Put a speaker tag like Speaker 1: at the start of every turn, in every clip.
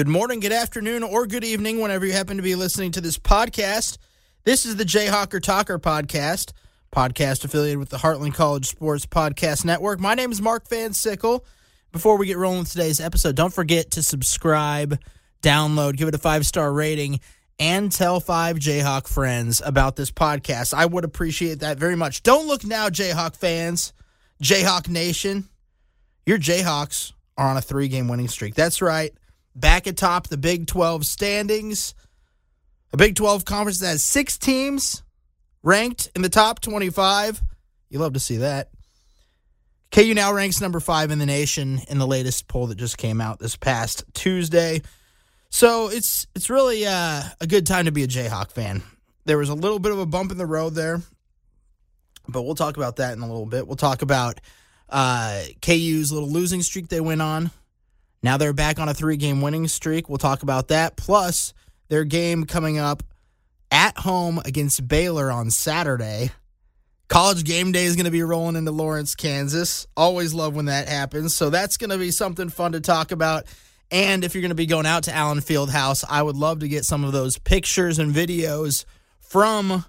Speaker 1: Good morning, good afternoon, or good evening, whenever you happen to be listening to this podcast. This is the Jayhawker Talker podcast, podcast affiliated with the Heartland College Sports Podcast Network. My name is Mark Van Sickle. Before we get rolling with today's episode, don't forget to subscribe, download, give it a five star rating, and tell five Jayhawk friends about this podcast. I would appreciate that very much. Don't look now, Jayhawk fans, Jayhawk Nation. Your Jayhawks are on a three game winning streak. That's right. Back atop the Big 12 standings. A Big 12 conference that has six teams ranked in the top 25. You love to see that. KU now ranks number five in the nation in the latest poll that just came out this past Tuesday. So it's it's really uh, a good time to be a Jayhawk fan. There was a little bit of a bump in the road there, but we'll talk about that in a little bit. We'll talk about uh, KU's little losing streak they went on. Now they're back on a three game winning streak. We'll talk about that. Plus, their game coming up at home against Baylor on Saturday. College game day is going to be rolling into Lawrence, Kansas. Always love when that happens. So that's going to be something fun to talk about. And if you're going to be going out to Allen Fieldhouse, I would love to get some of those pictures and videos from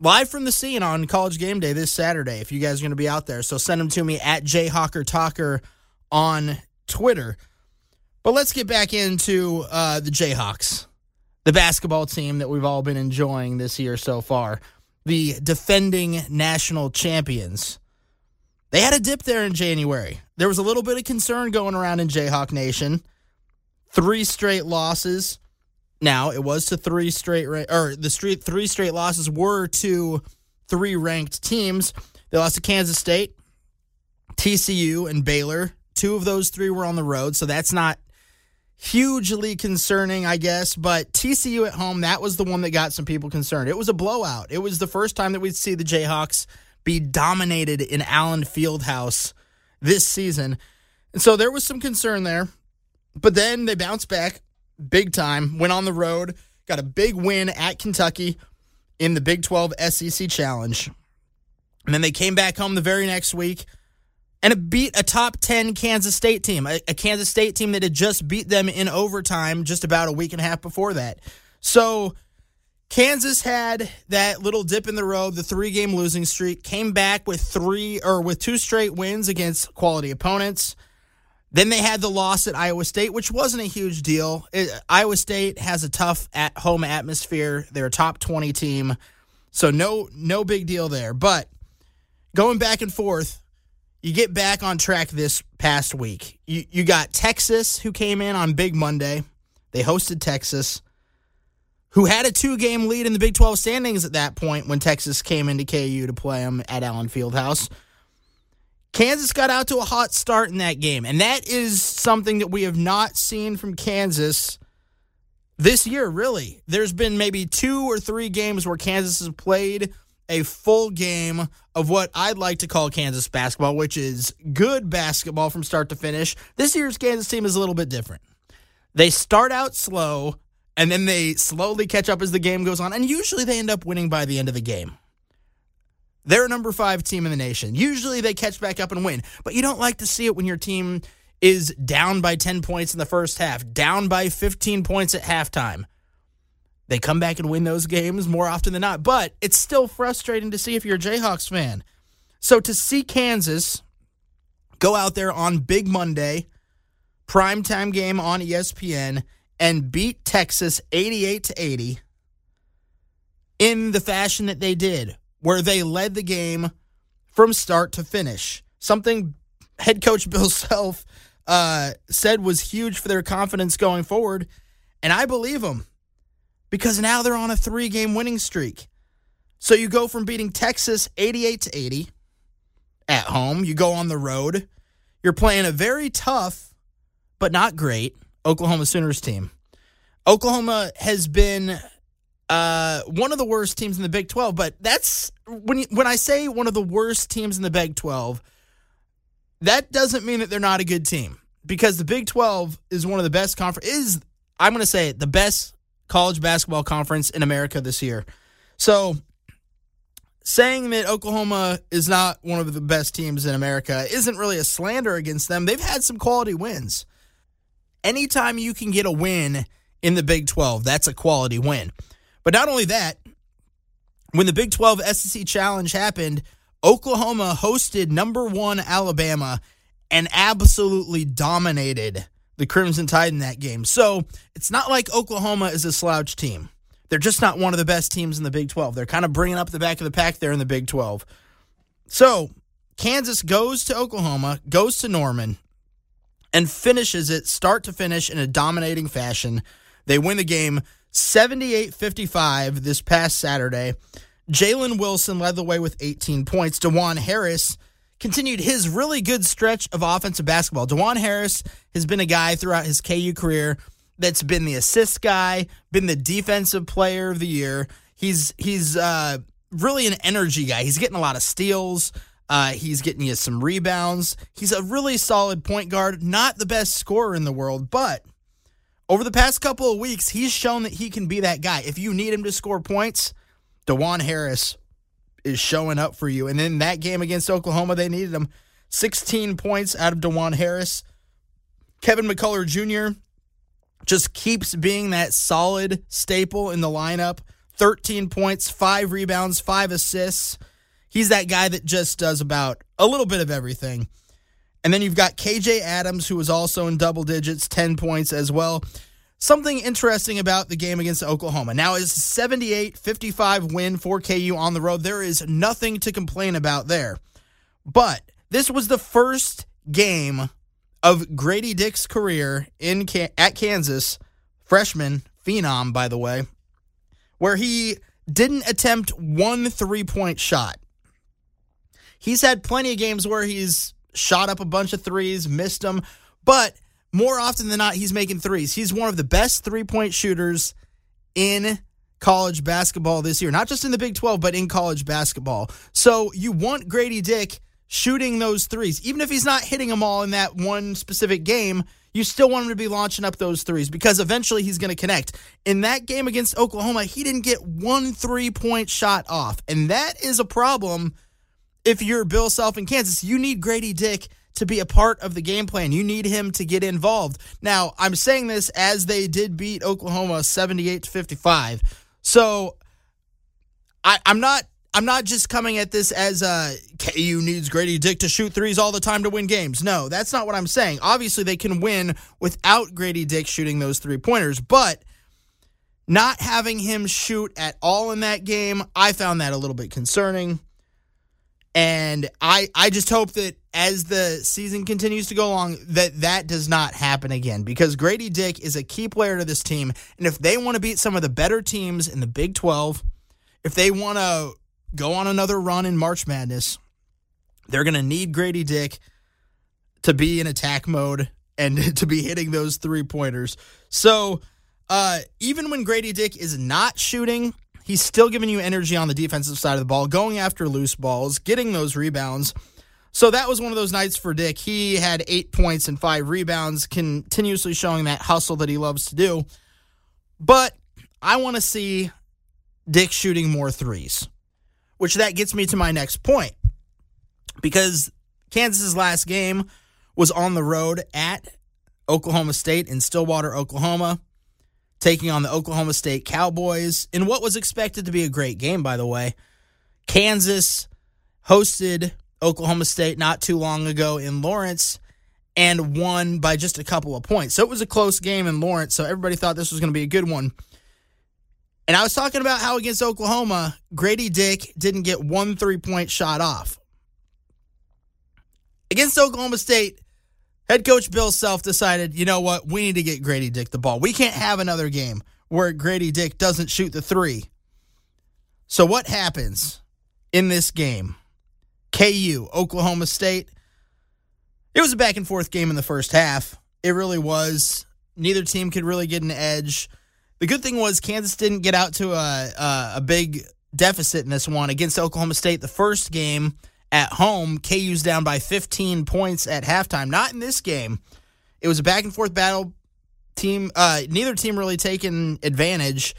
Speaker 1: live from the scene on College Game Day this Saturday. If you guys are going to be out there, so send them to me at Jayhawker Talker on Twitter. But let's get back into uh, the Jayhawks, the basketball team that we've all been enjoying this year so far, the defending national champions. They had a dip there in January. There was a little bit of concern going around in Jayhawk Nation. Three straight losses. Now it was to three straight, or the street three straight losses were to three ranked teams. They lost to Kansas State, TCU, and Baylor. Two of those three were on the road, so that's not hugely concerning, I guess. But TCU at home, that was the one that got some people concerned. It was a blowout. It was the first time that we'd see the Jayhawks be dominated in Allen Fieldhouse this season. And so there was some concern there. But then they bounced back big time, went on the road, got a big win at Kentucky in the Big 12 SEC Challenge. And then they came back home the very next week and it beat a top 10 Kansas State team, a, a, Kansas State team that had just beat them in overtime just about a week and a half before that. So Kansas had that little dip in the road, the three game losing streak, came back with three or with two straight wins against quality opponents. Then they had the loss at Iowa State, which wasn't a huge deal. It, Iowa State has a tough at home atmosphere. They're a top 20 team. So no no big deal there. But going back and forth, you get back on track this past week. You you got Texas who came in on Big Monday. They hosted Texas, who had a two game lead in the Big 12 standings at that point when Texas came into KU to play them at Allen Fieldhouse. Kansas got out to a hot start in that game, and that is something that we have not seen from Kansas this year, really. There's been maybe two or three games where Kansas has played a full game of what I'd like to call Kansas basketball, which is good basketball from start to finish. This year's Kansas team is a little bit different. They start out slow and then they slowly catch up as the game goes on, and usually they end up winning by the end of the game. They're a number five team in the nation. Usually they catch back up and win, but you don't like to see it when your team is down by 10 points in the first half, down by 15 points at halftime they come back and win those games more often than not. But it's still frustrating to see if you're a Jayhawks fan. So to see Kansas go out there on Big Monday, primetime game on ESPN, and beat Texas 88 to 80 in the fashion that they did, where they led the game from start to finish. Something head coach Bill Self uh, said was huge for their confidence going forward. And I believe him because now they're on a three game winning streak. So you go from beating Texas 88 to 80 at home, you go on the road. You're playing a very tough, but not great Oklahoma Sooners team. Oklahoma has been uh, one of the worst teams in the Big 12, but that's when you, when I say one of the worst teams in the Big 12, that doesn't mean that they're not a good team because the Big 12 is one of the best conference is I'm going to say it, the best college basketball conference in America this year. So saying that Oklahoma is not one of the best teams in America isn't really a slander against them. They've had some quality wins. anytime you can get a win in the Big 12, that's a quality win. But not only that, when the Big 12 SEC Challenge happened, Oklahoma hosted number one Alabama and absolutely dominated the Crimson Tide in that game. So it's not like Oklahoma is a slouch team. They're just not one of the best teams in the Big 12. They're kind of bringing up the back of the pack there in the Big 12. So Kansas goes to Oklahoma, goes to Norman, and finishes it start to finish in a dominating fashion. They win the game 78 55 this past Saturday. Jalen Wilson led the way with 18 points. Dajuan Harris continued his really good stretch of offensive basketball. Dajuan Harris has been a guy throughout his KU career that's been the assist guy, been the defensive player of the year. He's he's uh, really an energy guy. He's getting a lot of steals. Uh, he's getting you some rebounds. He's a really solid point guard. Not the best scorer in the world, but over the past couple of weeks, he's shown that he can be that guy. If you need him to score points, Dajuan Harris is showing up for you. And in that game against Oklahoma, they needed him. 16 points out of Dajuan Harris. Kevin McCullar Jr. just keeps being that solid staple in the lineup. 13 points, five rebounds, five assists. He's that guy that just does about a little bit of everything. And then you've got KJ Adams, who was also in double digits, 10 points as well. Something interesting about the game against Oklahoma. Now is 78-55 win for KU on the road. There is nothing to complain about there. But this was the first game of Grady Dick's career in at Kansas, freshman phenom by the way, where he didn't attempt one three-point shot. He's had plenty of games where he's shot up a bunch of threes, missed them, but more often than not, he's making threes. He's one of the best three point shooters in college basketball this year, not just in the Big 12, but in college basketball. So you want Grady Dick shooting those threes. Even if he's not hitting them all in that one specific game, you still want him to be launching up those threes because eventually he's going to connect. In that game against Oklahoma, he didn't get one three point shot off. And that is a problem if you're Bill Self in Kansas. You need Grady Dick to be a part of the game plan. You need him to get involved. Now, I'm saying this as they did beat Oklahoma 78 to 55. So I, am not I'm not just coming at this as uh, KU needs Grady Dick to shoot threes all the time to win games. No, that's not what I'm saying. Obviously, they can win without Grady Dick shooting those three pointers, but not having him shoot at all in that game, I found that a little bit concerning. And I I just hope that as the season continues to go along that that does not happen again because Grady Dick is a key player to this team and if they want to beat some of the better teams in the Big 12, if they want to go on another run in March Madness, they're going to need Grady Dick to be in attack mode and to be hitting those three pointers. So, uh, even when Grady Dick is not shooting, He's still giving you energy on the defensive side of the ball, going after loose balls, getting those rebounds. So that was one of those nights for Dick. He had eight points and five rebounds, continuously showing that hustle that he loves to do. But I want to see Dick shooting more threes, which that gets me to my next point. Because Kansas's last game was on the road at Oklahoma State in Stillwater, Oklahoma taking on the Oklahoma State Cowboys in what was expected to be a great game, by the way. Kansas hosted Oklahoma State not too long ago in Lawrence and won by just a couple of points. So it was a close game in Lawrence, so everybody thought this was going to be a good one. And I was talking about how against Oklahoma, Grady Dick didn't get one three point shot off. Against Oklahoma State, Head coach Bill Self decided, you know what, we need to get Grady Dick the ball. We can't have another game where Grady Dick doesn't shoot the three. So what happens in this game? KU, Oklahoma State. It was a back and forth game in the first half. It really was. Neither team could really get an edge. The good thing was Kansas didn't get out to a, a, a big deficit in this one against Oklahoma State. The first game, at home. KU's down by 15 points at halftime. Not in this game. It was a back and forth battle. Team, uh, neither team really taking advantage.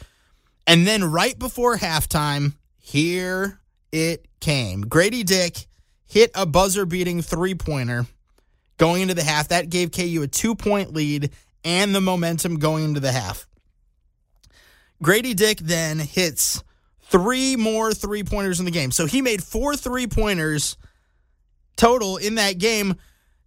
Speaker 1: And then right before halftime, here it came. Grady Dick hit a buzzer beating three pointer going into the half. That gave KU a two point lead and the momentum going into the half. Grady Dick then hits three more three pointers in the game. So he made four three pointers total in that game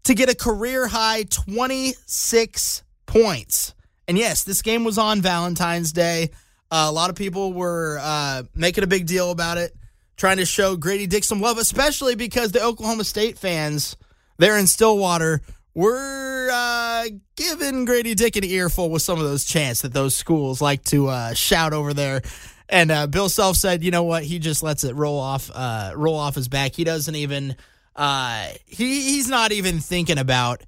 Speaker 1: to get a career high 26 points. And yes, this game was on Valentine's Day. Uh, a lot of people were uh, making a big deal about it, trying to show Grady Dick some love, especially because the Oklahoma State fans there in Stillwater were uh, giving Grady Dick an earful with some of those chants that those schools like to uh, shout over there. And uh, Bill Self said, you know what? He just lets it roll off, uh, roll off his back. He doesn't even, uh, he he's not even thinking about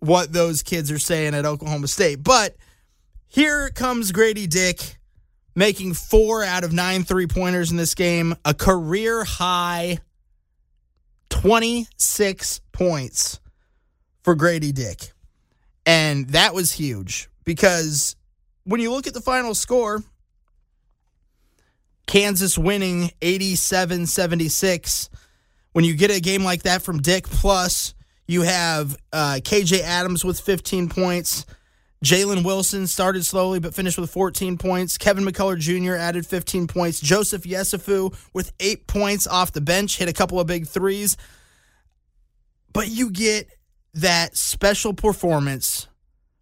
Speaker 1: what those kids are saying at Oklahoma State. But here comes Grady Dick making four out of nine three pointers in this game, a career high 26 points for Grady Dick. And that was huge because when you look at the final score, Kansas winning 87 76. When you get a game like that from Dick, plus you have uh, KJ Adams with 15 points. Jalen Wilson started slowly but finished with 14 points. Kevin McCullar Jr. added 15 points. Joseph Yesufu with eight points off the bench, hit a couple of big threes. But you get that special performance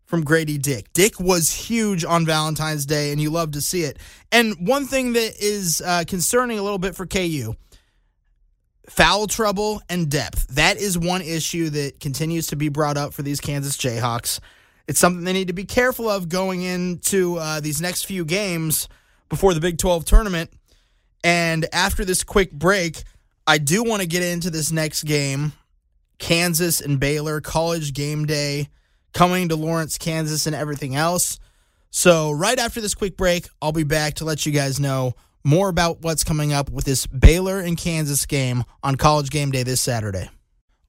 Speaker 1: from Grady Dick. Dick was huge on Valentine's Day, and you love to see it. And one thing that is uh, concerning a little bit for KU foul trouble and depth. That is one issue that continues to be brought up for these Kansas Jayhawks. It's something they need to be careful of going into uh, these next few games before the Big 12 tournament. And after this quick break, I do want to get into this next game Kansas and Baylor, college game day coming to Lawrence, Kansas, and everything else. So, right after this quick break, I'll be back to let you guys know more about what's coming up with this Baylor and Kansas game on college game day this Saturday.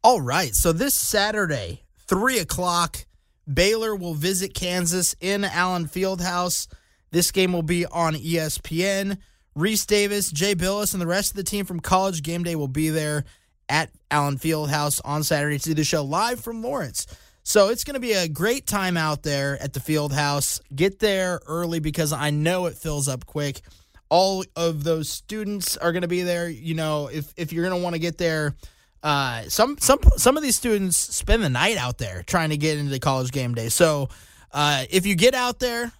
Speaker 1: All right, so this Saturday, 3 o'clock, Baylor will visit Kansas in Allen Fieldhouse. This game will be on ESPN. Rece Davis, Jay Bilas, and the rest of the team from College Game Day will be there at Allen Fieldhouse on Saturday to do the show live from Lawrence. So it's going to be a great time out there at the field house. Get there early because I know it fills up quick. All of those students are going to be there. You know, if if you're going to want to get there, uh, some some some of these students spend the night out there trying to get into the college game day. So uh, if you get out there,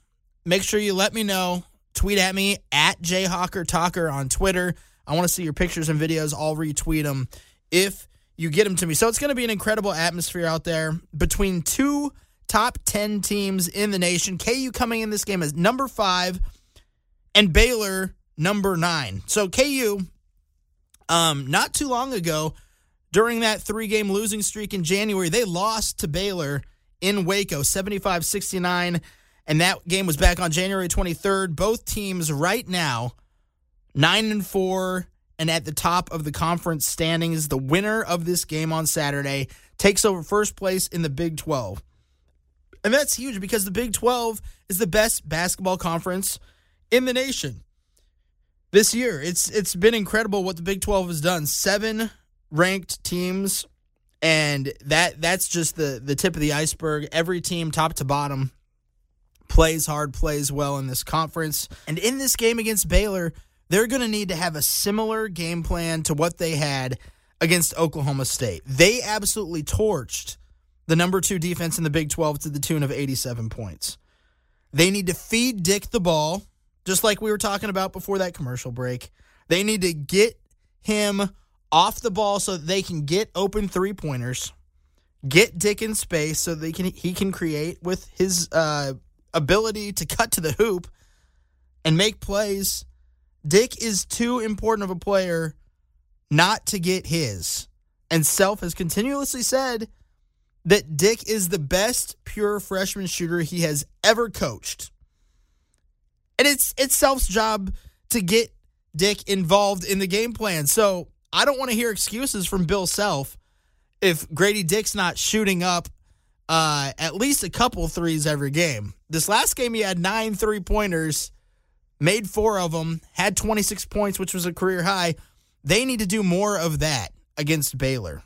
Speaker 1: make sure you let me know. Tweet at me at Jayhawker Talker on Twitter. I want to see your pictures and videos. I'll retweet them if you get them to me. So it's going to be an incredible atmosphere out there between two top 10 teams in the nation. KU coming in this game as number five and Baylor number nine. So KU, um, not too long ago, during that three game losing streak in January, they lost to Baylor in Waco 75 69. And that game was back on January 23rd. Both teams right now, nine and four and at the top of the conference standings. The winner of this game on Saturday takes over first place in the Big 12. And that's huge because the Big 12 is the best basketball conference in the nation. This year, it's it's been incredible what the Big 12 has done. Seven ranked teams and that that's just the the tip of the iceberg. Every team top to bottom plays hard, plays well in this conference. And in this game against Baylor, they're going to need to have a similar game plan to what they had against Oklahoma State. They absolutely torched the number two defense in the Big 12 to the tune of 87 points. They need to feed Dick the ball, just like we were talking about before that commercial break. They need to get him off the ball so they can get open three pointers, get Dick in space so they can he can create with his uh, ability to cut to the hoop and make plays Dick is too important of a player not to get his. And Self has continuously said that Dick is the best pure freshman shooter he has ever coached. And it's it's Self's job to get Dick involved in the game plan. So I don't want to hear excuses from Bill Self if Grady Dick's not shooting up uh, at least a couple threes every game. This last game, he had nine three pointers made four of them, had 26 points, which was a career high. They need to do more of that against Baylor.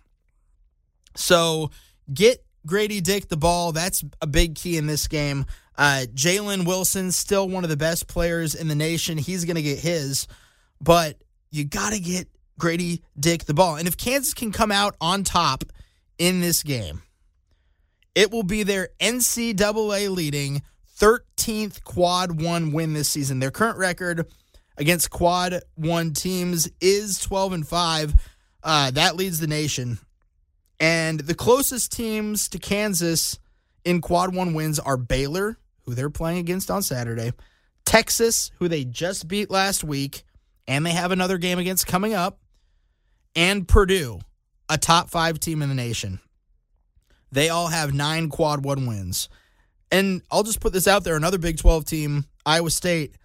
Speaker 1: So get Grady Dick the ball. That's a big key in this game. Uh, Jalen Wilson, still one of the best players in the nation. He's going to get his, but you got to get Grady Dick the ball. And if Kansas can come out on top in this game, it will be their NCAA leading 13th quad one win this season. Their current record against quad one teams is 12 and 5. Uh, that leads the nation. And the closest teams to Kansas in quad one wins are Baylor, who they're playing against on Saturday, Texas, who they just beat last week, and they have another game against coming up, and Purdue, a top five team in the nation. They all have nine quad one wins. And I'll just put this out there another Big 12 team, Iowa State,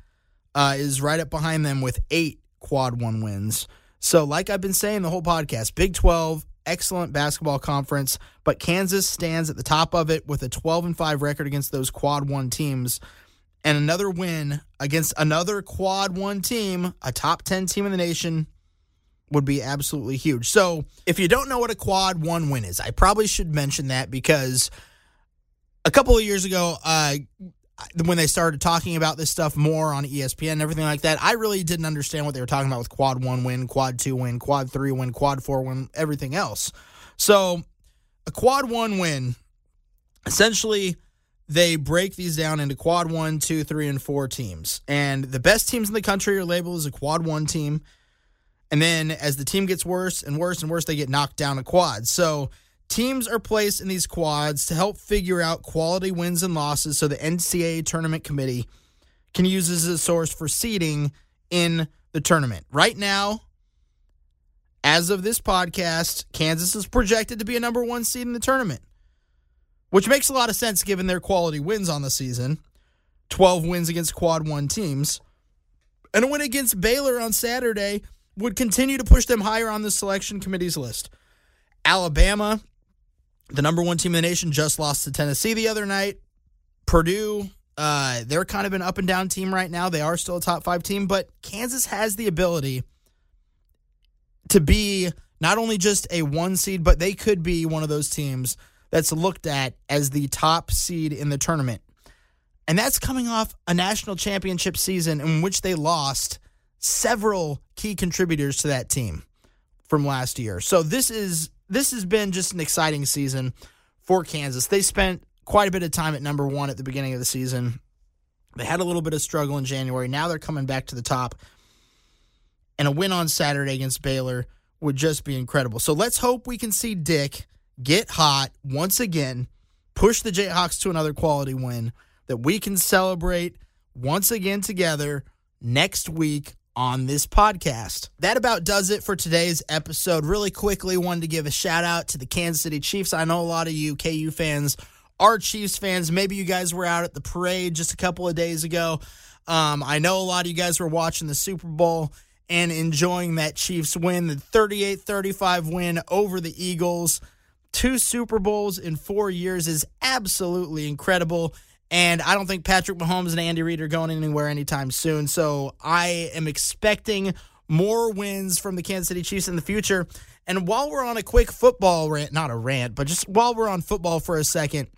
Speaker 1: uh, is right up behind them with eight quad one wins. So, like I've been saying the whole podcast, Big 12, excellent basketball conference, but Kansas stands at the top of it with a 12 and 5 record against those quad one teams. And another win against another quad one team, a top 10 team in the nation, would be absolutely huge. So, if you don't know what a quad one win is, I probably should mention that because a couple of years ago, uh, when they started talking about this stuff more on ESPN and everything like that, I really didn't understand what they were talking about with quad one win, quad two win, quad three win, quad four win, everything else. So, a quad one win, essentially, they break these down into quad one, two, three, and four teams. And the best teams in the country are labeled as a quad one team. And then as the team gets worse and worse and worse, they get knocked down a quad. So teams are placed in these quads to help figure out quality wins and losses so the NCAA tournament committee can use this as a source for seeding in the tournament. Right now, as of this podcast, Kansas is projected to be a number one seed in the tournament, which makes a lot of sense given their quality wins on the season 12 wins against quad one teams. And a win against Baylor on Saturday would continue to push them higher on the selection committee's list. Alabama, the number one team in the nation, just lost to Tennessee the other night. Purdue, uh, they're kind of an up and down team right now. They are still a top five team, but Kansas has the ability to be not only just a one seed, but they could be one of those teams that's looked at as the top seed in the tournament. And that's coming off a national championship season in which they lost several key contributors to that team from last year. So this is this has been just an exciting season for Kansas. They spent quite a bit of time at number 1 at the beginning of the season. They had a little bit of struggle in January. Now they're coming back to the top. And a win on Saturday against Baylor would just be incredible. So let's hope we can see Dick get hot once again, push the Jayhawks to another quality win that we can celebrate once again together next week on this podcast. That about does it for today's episode. Really quickly, wanted to give a shout out to the Kansas City Chiefs. I know a lot of you KU fans are Chiefs fans. Maybe you guys were out at the parade just a couple of days ago. Um, I know a lot of you guys were watching the Super Bowl and enjoying that Chiefs win, the 38 35 win over the Eagles. Two Super Bowls in four years is absolutely incredible. And I don't think Patrick Mahomes and Andy Reid are going anywhere anytime soon. So I am expecting more wins from the Kansas City Chiefs in the future. And while we're on a quick football rant, not a rant, but just while we're on football for a second,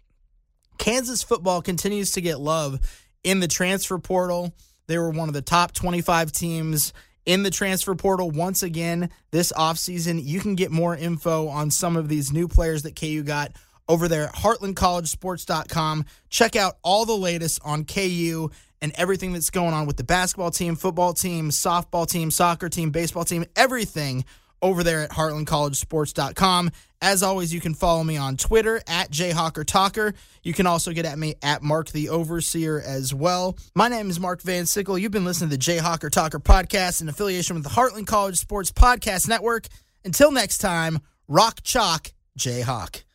Speaker 1: Kansas football continues to get love in the transfer portal. They were one of the top 25 teams in the transfer portal once again this offseason. You can get more info on some of these new players that KU got over there at heartlandcollegesports.com. Check out all the latest on KU and everything that's going on with the basketball team, football team, softball team, soccer team, baseball team, everything over there at heartlandcollegesports.com. As always, you can follow me on Twitter at jhawkertalker. You can also get at me at Mark the Overseer as well. My name is Mark Van Sickle. You've been listening to the Jayhawker Talker podcast in affiliation with the Heartland College Sports Podcast Network. Until next time, rock chalk, Jayhawk.